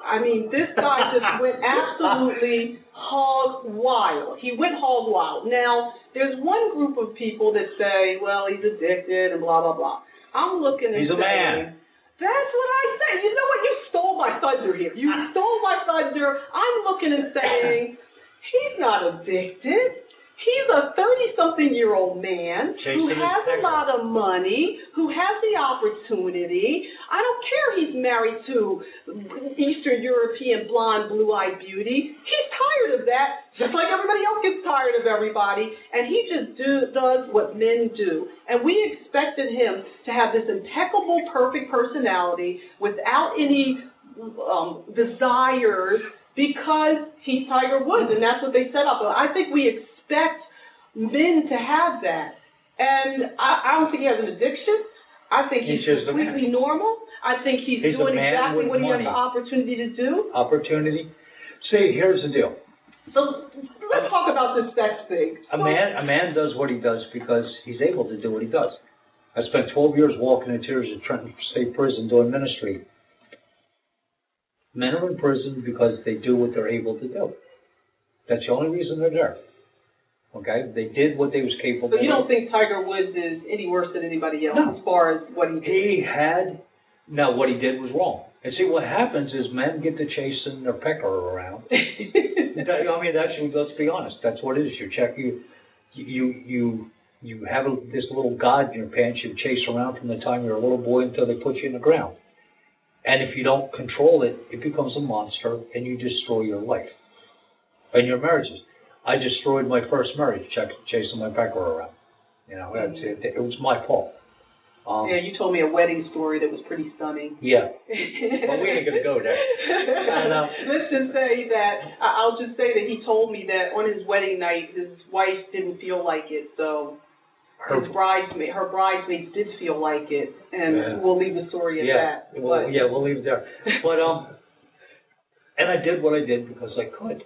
I mean, this guy just went absolutely hog wild. He went hog wild. Now, there's one group of people that say, well, he's addicted and blah, blah, blah. I'm looking and He's a saying, man. that's what I say. You know what? You stole my thunder here. You stole my thunder. I'm looking and saying, he's not addicted. He's a 30 something year old man who Chasing his has a lot of money, who has the opportunity. I don't care he's married to Eastern European blonde, blue eyed beauty. He's tired of that, just like everybody else gets tired of everybody. And he just do, does what men do. And we expected him to have this impeccable, perfect personality without any um, desires because he's Tiger Woods, and that's what they set up. I think we expect men to have that. And I, I don't think he has an addiction. I think he's, He's completely normal. I think he's, He's doing exactly what he has the opportunity to do. Opportunity. See, here's the deal. So let's talk about this sex thing. A So- man, a man does what he does because he's able to do what he does. I spent 12 years walking in tears at Trenton State Prison doing ministry. Men are in prison because they do what they're able to do. That's the only reason they're there. Okay, they did what they was capable. Of. So you don't think Tiger Woods is any worse than anybody else No. as far as what he did? He had, now what he did was wrong. And see, what happens is men get to chasing their pecker around. I mean, that's, let's be honest, that's what it is. You check, you, you, you, you have a, this little god in your pants you chase around from the time you're a little boy until they put you in the ground. And if you don't control it, it becomes a monster and you destroy your life and your marriages. I destroyed my first marriage, check, chasing my pecker around. You know, that's it. It was my fault. Um, yeah, you told me a wedding story that was pretty stunning. yeah. Well, we ain't gonna go there. And, um, Let's just say that I'll just say that he told me that on his wedding night, his wife didn't feel like it, so Her, his bridesmaid, her bridesmaids did feel like it, and Yeah. we'll leave the story at yeah, that. well, But- yeah, we'll leave it there. But um, and I did what I did because I could,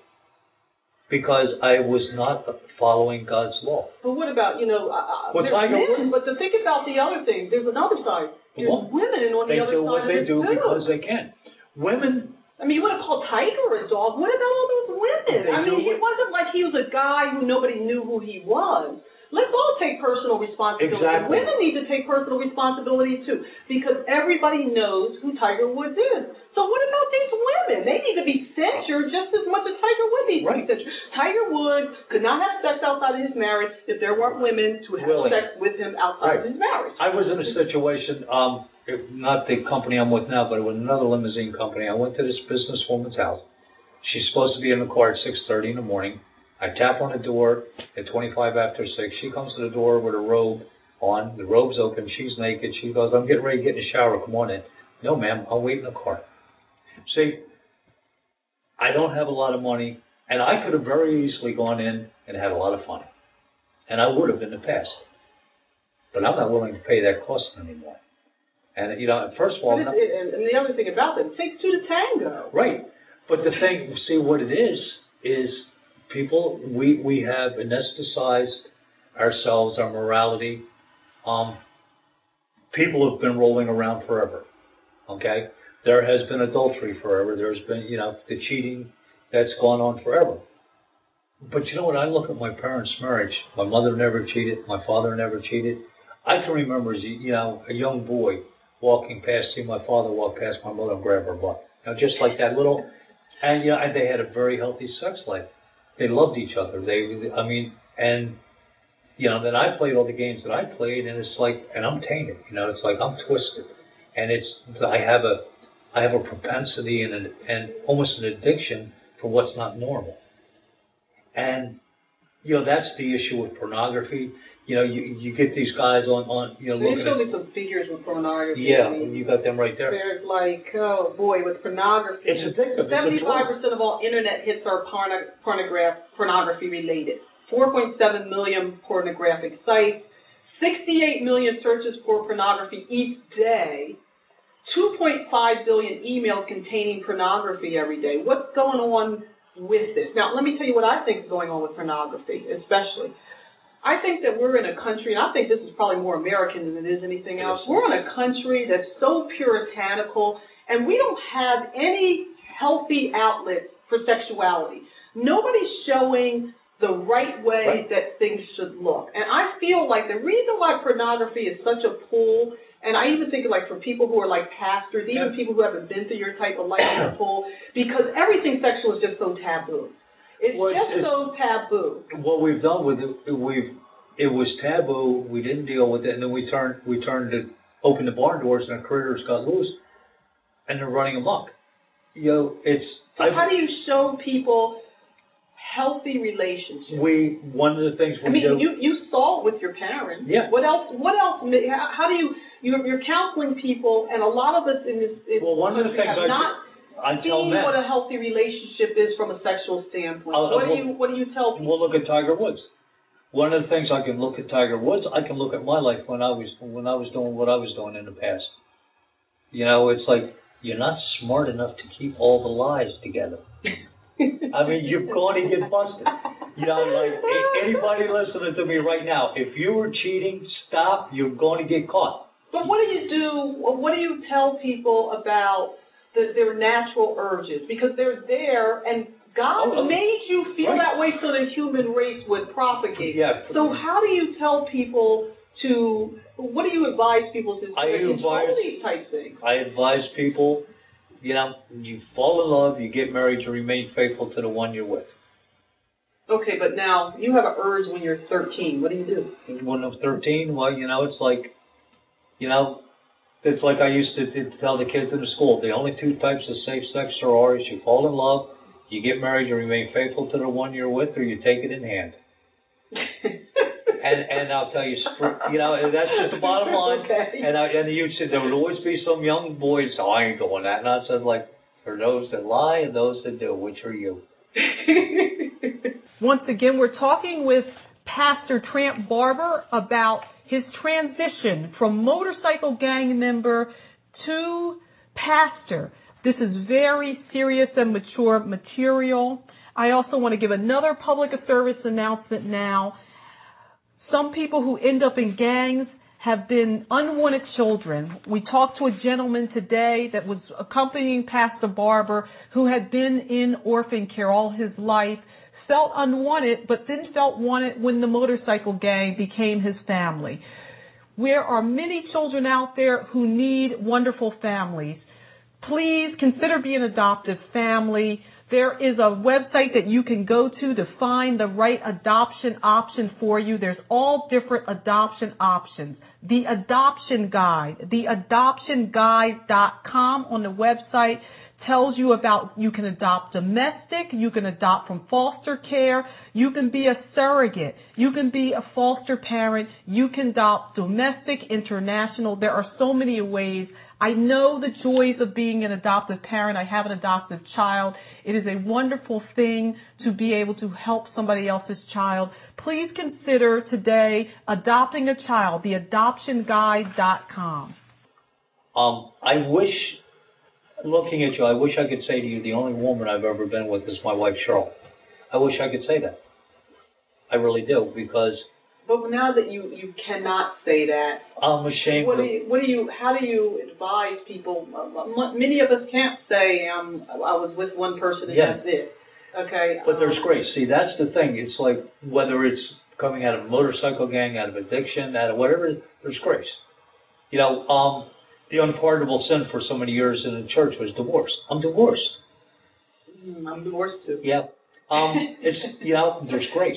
because I was not following God's law. But what about you know? Uh, Well, there's men, but to think about the other thing, there's another side. There's Well, women on They the other do what they do because they can. Women, I mean, you want to call Tiger a dog? What about all those women? I mean, it wasn't like he was a guy who nobody knew who he was. Let's all take personal responsibility. Exactly. Women need to take personal responsibility too, because everybody knows who Tiger Woods is. So what about these women? They need to be censured just as much as Tiger Woods needs Right. to be censured. Tiger Woods could not have sex outside of his marriage if there weren't women to have Willing. sex with him outside of his marriage. I was in a situation, um, if not the company I'm with now, but with another limousine company. I went to this businesswoman's house. She's supposed to be in the car at 6:30 in the morning. I tap on the door at 25 after six. She comes to the door with her robe on. The robe's open. She's naked. She goes, "I'm getting ready to get in the shower. Come on in." No, ma'am. I'll wait in the car. See, I don't have a lot of money, and I could have very easily gone in and had a lot of fun, and I would have in the past. But I'm not willing to pay that cost anymore. And you know, first of all, it, and, the other thing about it, it takes two to tango. Right. But the thing, see what it is, is people, we, we have anesthetized ourselves, our morality. Um, people have been rolling around forever. Okay? There has been adultery forever. There's been, you know, the cheating that's gone on forever. But you know what? I look at my parents' marriage. My mother never cheated. My father never cheated. I can remember as, a, you know, a young boy walking past, seeing my father walk past my mother and grab her butt. Know, just like that little, and you know, and they had a very healthy sex life. They loved each other. They, I mean, and you know, then I played all the games that I played, and it's like, and I'm tainted. You know, it's like I'm twisted, and it's I have a, I have a propensity and an, and almost an addiction for what's not normal. And you know, that's the issue with pornography. You know, you you get these guys on on you know They looking at me some figures with pornography. yeah, I mean, you got them right there. There's like, oh boy, with pornography. It's addictive. Seventy-five percent of all internet hits are porno- pornograph pornography related. Four point seven million pornographic sites. Sixty-eight million searches for pornography each day. 2.5 billion emails containing pornography every day. What's going on with this? Now, let me tell you what I think is going on with pornography, especially. I think that we're in a country, and I think this is probably more American than it is anything else. We're in a country that's so puritanical, and we don't have any healthy outlets for sexuality. Nobody's showing the right way Right. that things should look. And I feel like the reason why pornography is such a pull, and I even think like for people who are like pastors, even Yeah. people who haven't been through your type of life are pull, because everything sexual is just so taboo. It's Well, just it's- so taboo. what we've done with it, we've it was taboo. We didn't deal with it, and then we turned we turned to open the barn doors, and the critters got loose, and they're running amok. You know, it's So I, how do you show people healthy relationship. We one of the things we I mean, do. you you saw it with your parents. Yeah. What else? What else? How, how do you you're, you're counseling people, and a lot of us in this, in Well, one of the things have I- not I tell seen men. what a healthy relationship is from a sexual standpoint. I'll- what do I'll- you What do you tell people? We'll look at Tiger Woods. One of the things I can look at Tiger Woods, I can look at my life when I was when I was doing what I was doing in the past. You know, it's like you're not smart enough to keep all the lies together. I mean, you're going to get busted. You know, like anybody listening to me right now, if you were cheating, stop. You're going to get caught. But what do you do? What do you tell people about the, their natural urges? Because they're there, and God Oh, oh. made you feel Right. that way so the human race would propagate. Yeah. So how do you tell people to? What do you advise people to, do I advise- these type things? I advise people, you know, you fall in love, you get married, you remain faithful to the one you're with. Okay, but now you have an urge when you're 13. What do you do? when I'm 13, well, you know, it's like, you know, it's like I used to, to tell the kids in the school. The only two types of safe sex there are is you fall in love, you get married, you remain faithful to the one you're with, or you take it in hand. And and I'll tell you, you know, that's just the bottom line. Okay. And I, and you said there would always be some young boys. Oh, I ain't doing that. And I said, like, for those that lie and those that do, which are you? Once again, we're talking with Pastor Tramp Barber about his transition from motorcycle gang member to pastor. This is very serious and mature material. I also want to give another public service announcement now. Some people who end up in gangs have been unwanted children. We talked to a gentleman today that was accompanying Pastor Barber who had been in orphan care all his life, felt unwanted, but then felt wanted when the motorcycle gang became his family. There are many children out there who need wonderful families. Please consider being an adoptive family. There is a website that you can go to to find the right adoption option for you. There's all different adoption options. The Adoption Guide, theadoptionguide.com on the website tells you about you can adopt domestic, you can adopt from foster care, you can be a surrogate, you can be a foster parent, you can adopt domestic, international. There are so many ways. I know the joys of being an adoptive parent. I have an adoptive child. It is a wonderful thing to be able to help somebody else's child. Please consider today adopting a child, theadoptionguide.com. Um, I wish, looking at you, I wish I could say to you, the only woman I've ever been with is my wife Cheryl. I wish I could say that. I really do because But now that you you cannot say that, I'm ashamed. what do you what do you how do you advise people? Many of us can't say um, I was with one person and Yeah. that's it. Okay. but there's um, grace. See, that's the thing. It's like whether it's coming out of a motorcycle gang, out of addiction, out of whatever, there's grace. You know, um, the unpardonable sin for so many years in the church was divorce. I'm divorced. mm, I'm divorced too. Yeah. Um, it's you know, there's grace.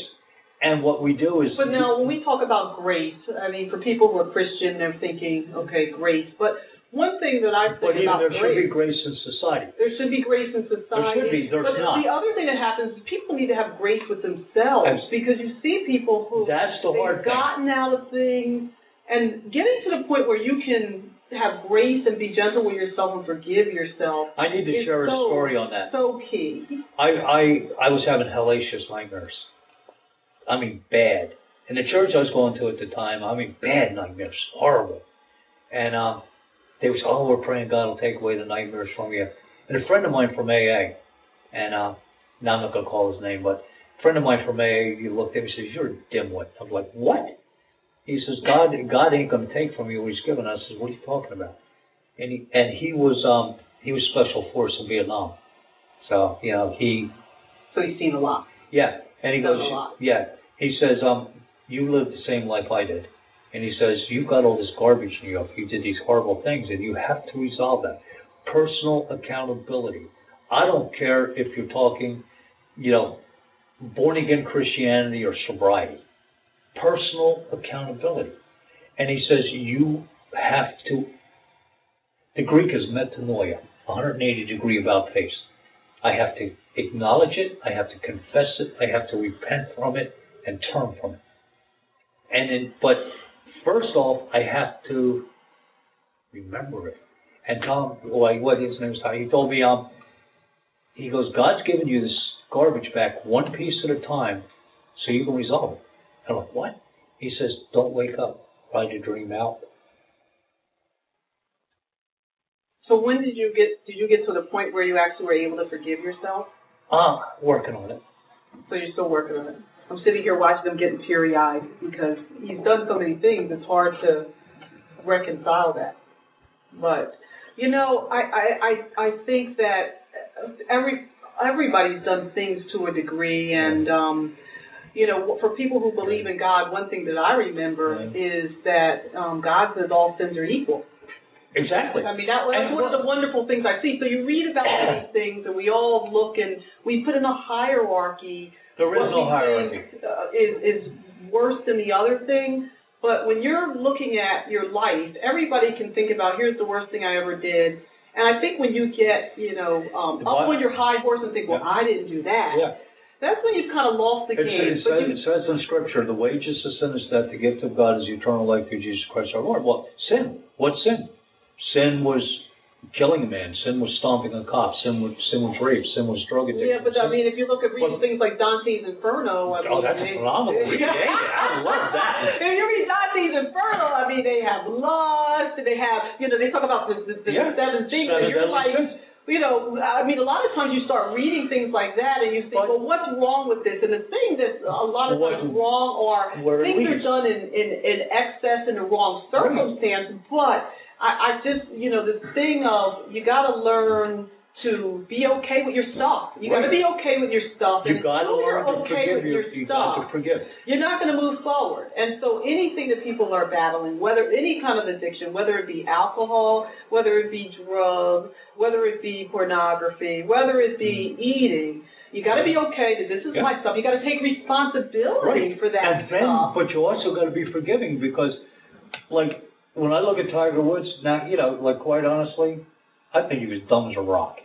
And what we do is But now, when we talk about grace, I mean, for people who are Christian, they're thinking, okay, grace. But one thing that I but think about there should be grace, grace in society. there should be grace in society. There should be. There's but not. the other thing that happens is people need to have grace with themselves Abs- because you see people who That's the hard they've gotten out of things and getting to the point where you can have grace and be gentle with yourself and forgive yourself I need to share a story on that. so key. I I I was having hellacious nightmares. I mean bad. In the church I was going to at the time, I mean bad nightmares, horrible. And um they was oh we're praying God will take away the nightmares from you. And a friend of mine from AA, and uh now I'm not gonna call his name, but a friend of mine from AA, he looked at me and says, You're a dimwit. I'm like, What? He says, God God ain't gonna take from you what he's given us. I says, What are you talking about? And he and he was um he was special force in Vietnam. So, you know, he So you've seen a lot. yeah, and he goes, a lot. yeah. He says, um, you lived the same life I did, and he says you've got all this garbage in you. You did these horrible things, and you have to resolve that. Personal accountability. I don't care if you're talking, you know, born again Christianity or sobriety. Personal accountability, and he says you have to. The Greek is metanoia, 180 degree about face. I have to acknowledge it, I have to confess it, I have to repent from it and turn from it. And then, but first off, I have to remember it. And Tom, like what his name was, he told me, um, he goes, God's given you this garbage back one piece at a time, so you can resolve it. And I'm like, what? He says, don't wake up, ride your dream out. So when did you get did you get to the point where you actually were able to forgive yourself? Ah, working on it. So you're still working on it. I'm sitting here watching him getting teary eyed because he's done so many things. It's hard to reconcile that. But you know, I I I, I think that every everybody's done things to a degree, and um, you know, for people who believe in God, one thing that I remember is that um, God says all sins are equal. Exactly. I mean, that, that's one of the wonderful things I see. So you read about these things, and we all look and we put in a hierarchy. There is no hierarchy. Think, uh, is is worse than the other thing. But when you're looking at your life, everybody can think about here's the worst thing I ever did. And I think when you get, you know, um, up on your high horse and think, well, Yeah. I didn't do that. Yeah. That's when you've kind of lost the game. it, says, you, it says in Scripture, the wages of sin is death, the gift of God is eternal life through Jesus Christ our Lord. Well, sin. What sin? Sin was killing a man. Sin was stomping a cop. Sin was, sin was rape. Sin was drug addiction. yeah, but I mean, if you look at reading Well- things like Dante's Inferno, I Oh, that's they- phenomenal read. Yeah, I love that. If you read Dante's Inferno, I mean, they have lust, they have, you know, they talk about the, the, the Yeah. seven things, and you're like, you know, I mean, a lot of times you start reading things like that, and you think, But- well, what's wrong with this? And the thing that's a lot of times wrong are things are done in, in, in excess in the wrong circumstance, but I, I just, you know, this thing of you got to learn to be okay with your stuff. You got to be okay with your stuff. You got to learn to okay forgive. with You, your you stuff got to forgive. you're not going to move forward. And so anything that people are battling, whether any kind of addiction, whether it be alcohol, whether it be drugs, whether it be pornography, whether it be mm-hmm. eating, you got to be okay that this is Yeah. my stuff. You got to take responsibility for that and then, stuff. but you also got to be forgiving because, like, when I look at Tiger Woods now, you know, like quite honestly, I think he was dumb as a rock.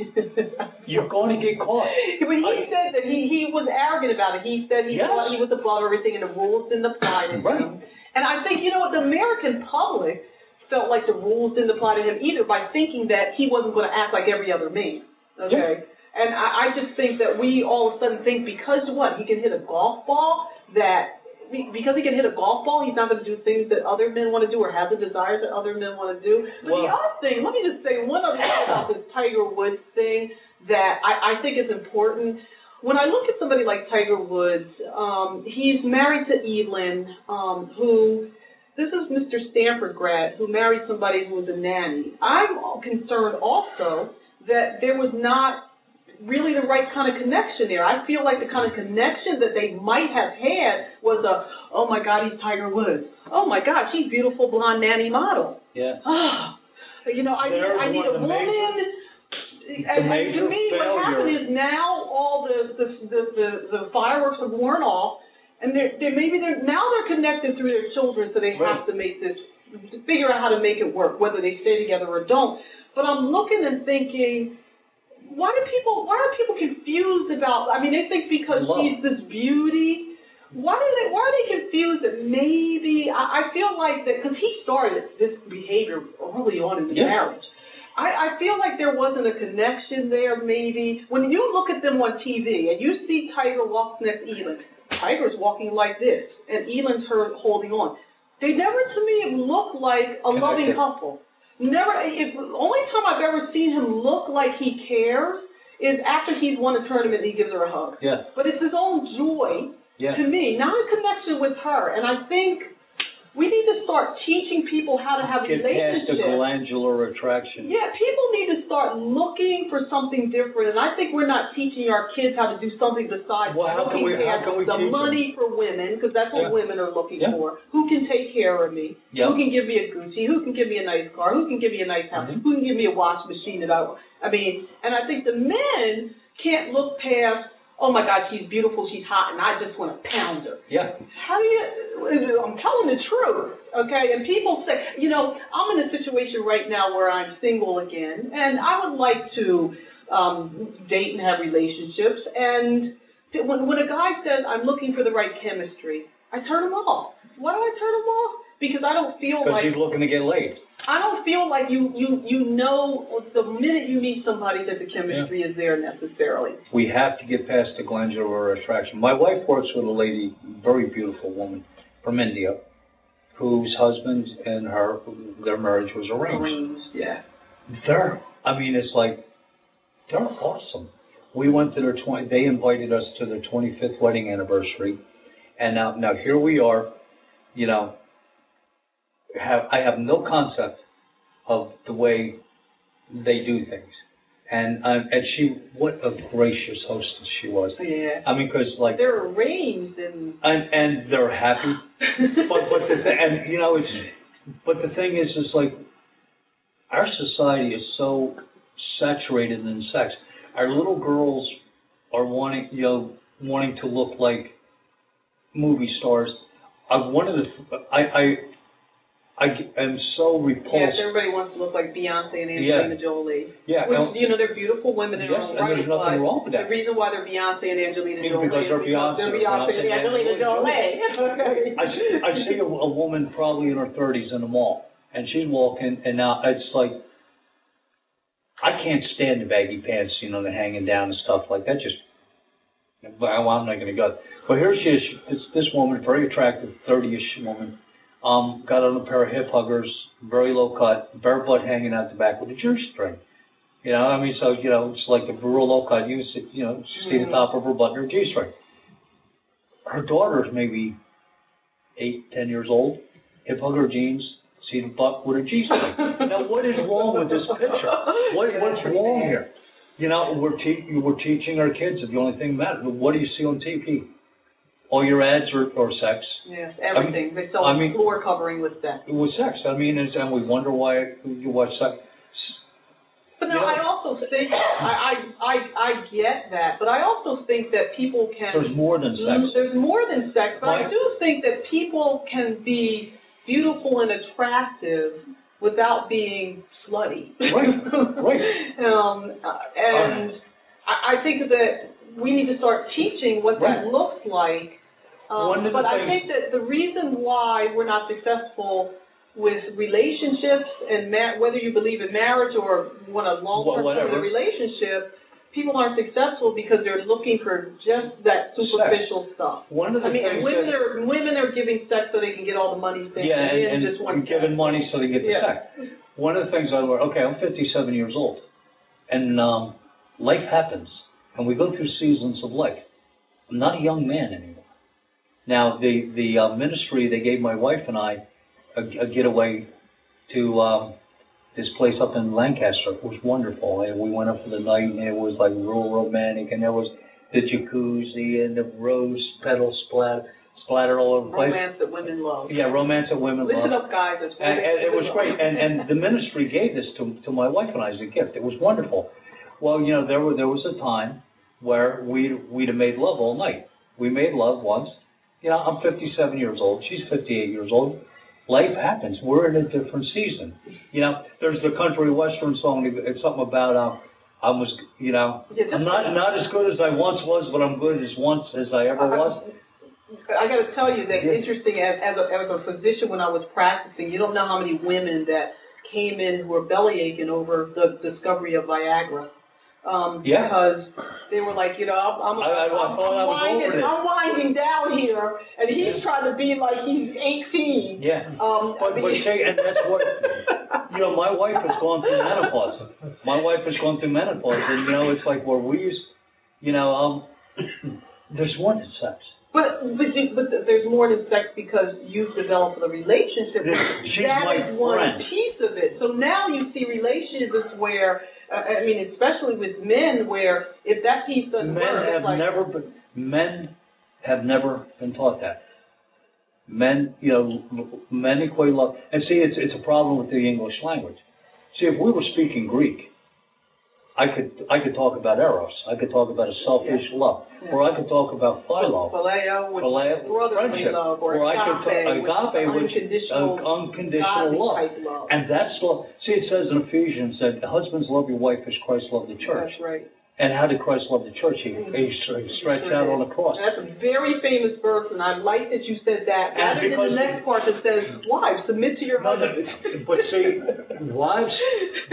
You're going to get caught. But he said that he, he was arrogant about it. He said he Yes. thought he was above everything and the rules didn't apply to him. Right. And I think, you know what, the American public felt like the rules didn't apply to him either by thinking that he wasn't going to act like every other man. Okay? And I, I just think that we all of a sudden think because what? He can hit a golf ball that because he can hit a golf ball, he's not going to do things that other men want to do or have the desires that other men want to do. But the other thing, let me just say one other thing about this Tiger Woods thing that I, I think is important. When I look at somebody like Tiger Woods, um, he's married to Evelyn, um, who this is Mr. Stanford grad who married somebody who was a nanny. I'm concerned also that there was not really the right kind of connection there. I feel like the kind of connection that they might have had was a, oh my God, he's Tiger Woods. Oh my God, she's beautiful blonde nanny model. Yeah. Ah, you know, I need, I need a woman. major- and, and to major me, what happened is now all the the the, the, the fireworks have worn off, and they're, they're maybe they're now they're connected through their children, so they have to make this to figure out how to make it work, whether they stay together or don't. But I'm looking and thinking, why do people why are people confused about? I mean, they think because Love. she's this beauty. Why do they? Why are they confused that maybe? I, I feel like that because he started this behavior early on in the Yeah. marriage. I, I feel like there wasn't a connection there. Maybe when you look at them on TV and you see Tiger walks next to Elin, Tiger's walking like this, and Elin's her holding on. They never, to me, look like a loving couple. Never. If only time I've ever seen him look like he cares is after he's won a tournament and he gives her a hug. Yeah. But it's his own joy Yeah. to me, not a connection with her. And I think we need to start teaching people how to have Get past the relationships. glandular attraction. Yeah, people need to start looking for something different, and I think we're not teaching our kids how to do something besides Well, how can we- how can we the teach them? money for women, because that's what Yeah. women are looking Yeah. for. Who can take care of me? Yeah. Who can give me a Gucci? Who can give me a nice car? Who can give me a nice house? Mhm. Who can give me a wash machine that I? I mean, and I think the men can't look past. Oh my God, she's beautiful, she's hot, and I just want to pound her Yeah. how do you i'm telling the truth okay and people say you know i'm in a situation right now where i'm single again and i would like to um, date and have relationships. And when, when a guy says, I'm looking for the right chemistry, I turn him off. Why do I turn him off? Because I don't feel Because like he's looking to get laid. I don't feel like you you you know the minute you meet somebody that the chemistry is there necessarily. We have to get past the glandular attraction. My wife works with a lady, very beautiful woman from India, whose husband and her, their marriage was arranged. Arranged, yeah. They're, I mean, it's like, they're awesome. We went to their 20, they invited us to their 25th wedding anniversary. And now, now here we are, you know, have, I have no concept of the way they do things. And, um, and she, what a gracious hostess she was. Yeah. I mean, cause like, They're arranged and and, and they're happy. but, but the th- and you know, it's, but the thing is, is like, our society is so saturated in sex. Our little girls are wanting, you know, wanting to look like movie stars. I one of the, I, I, I am so repulsed. yes, everybody wants to look like Beyonce and. Angelina Jolie. yeah, Which, well, you know, they're beautiful women in yes, their own and right, there's nothing but wrong with that. the reason why they're Beyonce and Angelina Because Jolie they're is because they're Beyonce Beyonce and Angelina Jolie. I see, I see a, a woman probably in her thirties in the mall, and she's walking, and now it's like, I can't stand the baggy pants, you know, the hanging down and stuff like that. Just, well, I'm not going to go. But here she is, this, this woman, very attractive, thirty-ish woman, um, got on a pair of hip huggers, very low cut, bare butt hanging out the back with a G-string. You know, I mean, so you know, it's like a real low cut. You see, you know, see the Mhm. top of her butt and her G-string. Her daughter's maybe eight, ten years old, hip hugger jeans, see the butt with a G string. now, what is wrong with this picture? What, what's wrong here? You know, we're te- we're teaching our kids that the only thing matters. What do you see on TV? All your ads are, are sex. Yes, everything. They sell I mean- floor covering with that. With sex, I mean, it's, and we wonder why you watch sex. But no, You know- I also think I, I I I get that, but I also think that people can There's more than sex. Mm, There's more than sex, but I do think that people can be beautiful and attractive without being slutty. Right, right. um, uh, and I, I think that we need to start teaching what that looks like. Um, One of the but I things- think that the reason why we're not successful with relationships and ma- whether you believe in marriage or want a long-term whatever. relationship, people aren't successful because they're looking for just that superficial stuff. One of the I mean, things women that, are women are giving sex so they can get all the money spent, yeah, and, and, men and, just want and giving money so they get the Yeah. sex. One of the things I learned, okay, I'm 57 years old, and um, life happens, and we go through seasons of life. I'm not a young man anymore. Now, the the uh, ministry they gave my wife and I a, a getaway to um, this place up in Lancaster. It was wonderful, and we went up for the night, and it was like real romantic, and there was the jacuzzi and the rose petals splat splattered all over the place. romance that women love. Yeah, romance that women love. Listen up, guys. It's And, and it was great. And and the ministry gave this to to my wife and I as a gift. It was wonderful. Well, you know, there were there was a time where we we'd have made love all night. We made love once. You know, I'm 57 years old. She's 58 years old. Life happens. We're in a different season. You know, there's the country western song. It's something about uh, I was, you know, I'm not not as good as I once was, but I'm good as once as I ever was. I got to tell you that Yeah. interesting as as a, as a physician when I was practicing, you don't know how many women that came in who were belly aching over the discovery of Viagra. Um, Yeah. Because they were like, you know, I'm, I'm, I- I- I thought I I'm winding, it. I'm winding down here, and he's Yeah. trying to be like he's 18. Yeah. Um, But- but and that's what- You know, my wife has gone through menopause. My wife has gone through menopause, and you know, it's like where we used, you know, um, there's more than sex. But but, you- but there's more than sex because you've developed a relationship. She's That my is one friend. piece of it. So now you see relationships where, uh, I mean, especially with men, where if that piece doesn't Men work, have like, never been, men have never been taught that. Men, you know, men equate love, and see, it's it's a problem with the English language. See, if we were speaking Greek, I could I could talk about eros. I could talk about a selfish love, Yeah. or I could talk about philo, Phileo, which phileo, is brotherly friendship, love, or, or I could agape, talk agape, which unconditional, unconditional love, love. and that's love. See, it says in Ephesians that husbands love your wife as Christ loved the church. That's right. And how did Christ love the church? He, he stretched out on the cross. That's a very famous verse, and I like that you said that. And Rather than the next part that says, "Wives, submit to your No, no, husbands." but see, wives,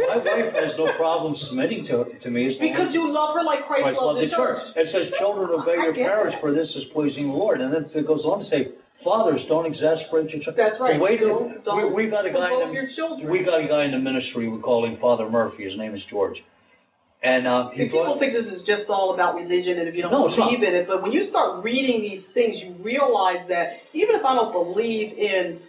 my wife has no problem submitting to to me as because you love her like Christ, Christ loved loved the church. It says, "Children, obey your parents, that. for this is pleasing the Lord." And then it goes on to say, "Fathers, don't exasperate your children." That's right. The way Don't- we, we got a guy provoke in your the, children. we got a guy in the ministry. We call him Father Murphy. His name is George, and uh, people brought, think this is just all about religion, and if you don't No, believe in it, but when you start reading these things, you realize that even if I don't believe in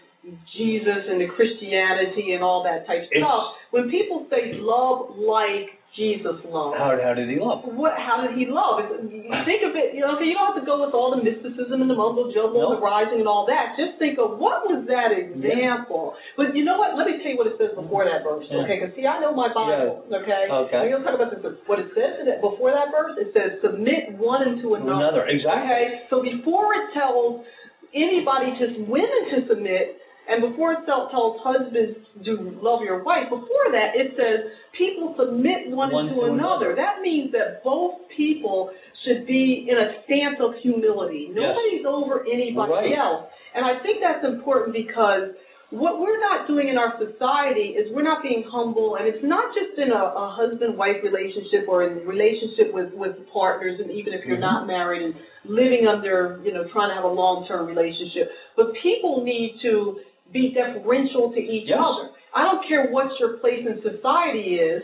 Jesus and the Christianity and all that type It's- stuff, when people say love like Jesus loved, how how did he love? what? How did he love? It's, you think of it, you know. So you don't have to go with all the mysticism and the mumbo jumbo and the rising and all that. Just think of what was that example. But you know what? Let me tell you what it says before that verse. Yeah. Okay, because see, I know my Bible. Okay. Okay. We're gonna talk about this. What it says in before that verse, it says submit one unto another. Another exactly. Okay. So before it tells anybody, just women to submit. And before it tell- tells husbands to love your wife, before that it says people submit one, One to, another. another. That means that both people should be in a stance of humility. Nobody's over anybody Right. else. And I think that's important because what we're not doing in our society is we're not being humble, and it's not just in a, a husband-wife relationship or in relationship with with partners, and even if you're Mhm. not married and living under, you know, trying to have a long-term relationship. But people need to be deferential to each Yes. other. I don't care what your place in society is.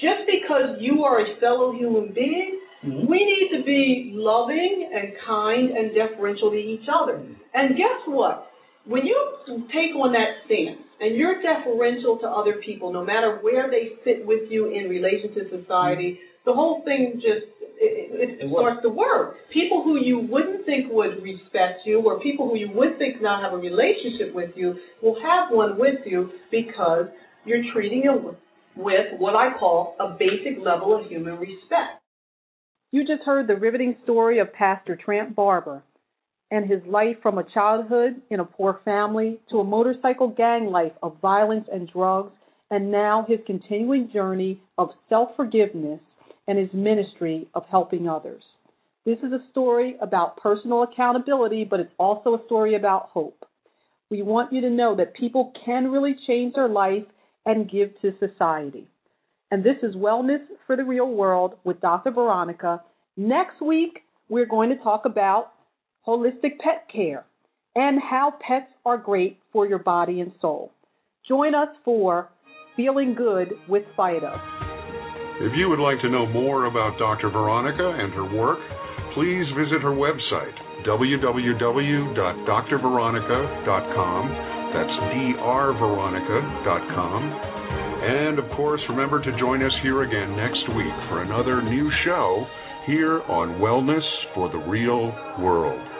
Just because you are a fellow human being, Mhm. we need to be loving and kind and deferential to each other. And guess what? When you take on that stance and you're deferential to other people, no matter where they sit with you in relation to society, mm-hmm. the whole thing just it, it, it It starts to work. People who you wouldn't think would respect you, or people who you would think not have a relationship with you, will have one with you because you're treating them with, with what I call a basic level of human respect. You just heard the riveting story of Pastor Tramp Barber and his life from a childhood in a poor family to a motorcycle gang life of violence and drugs, and now his continuing journey of self forgiveness and his ministry of helping others. This is a story about personal accountability, but it's also a story about hope. We want you to know that people can really change their life and give to society. And this is Wellness for the Real World with Dr. Veronica. Next week, we're going to talk about holistic pet care and how pets are great for your body and soul. Join us for Feeling Good with Fido. If you would like to know more about Dr. Veronica and her work, please visit her website, www.drveronica.com. That's drveronica.com. And of course, remember to join us here again next week for another new show here on Wellness for the Real World.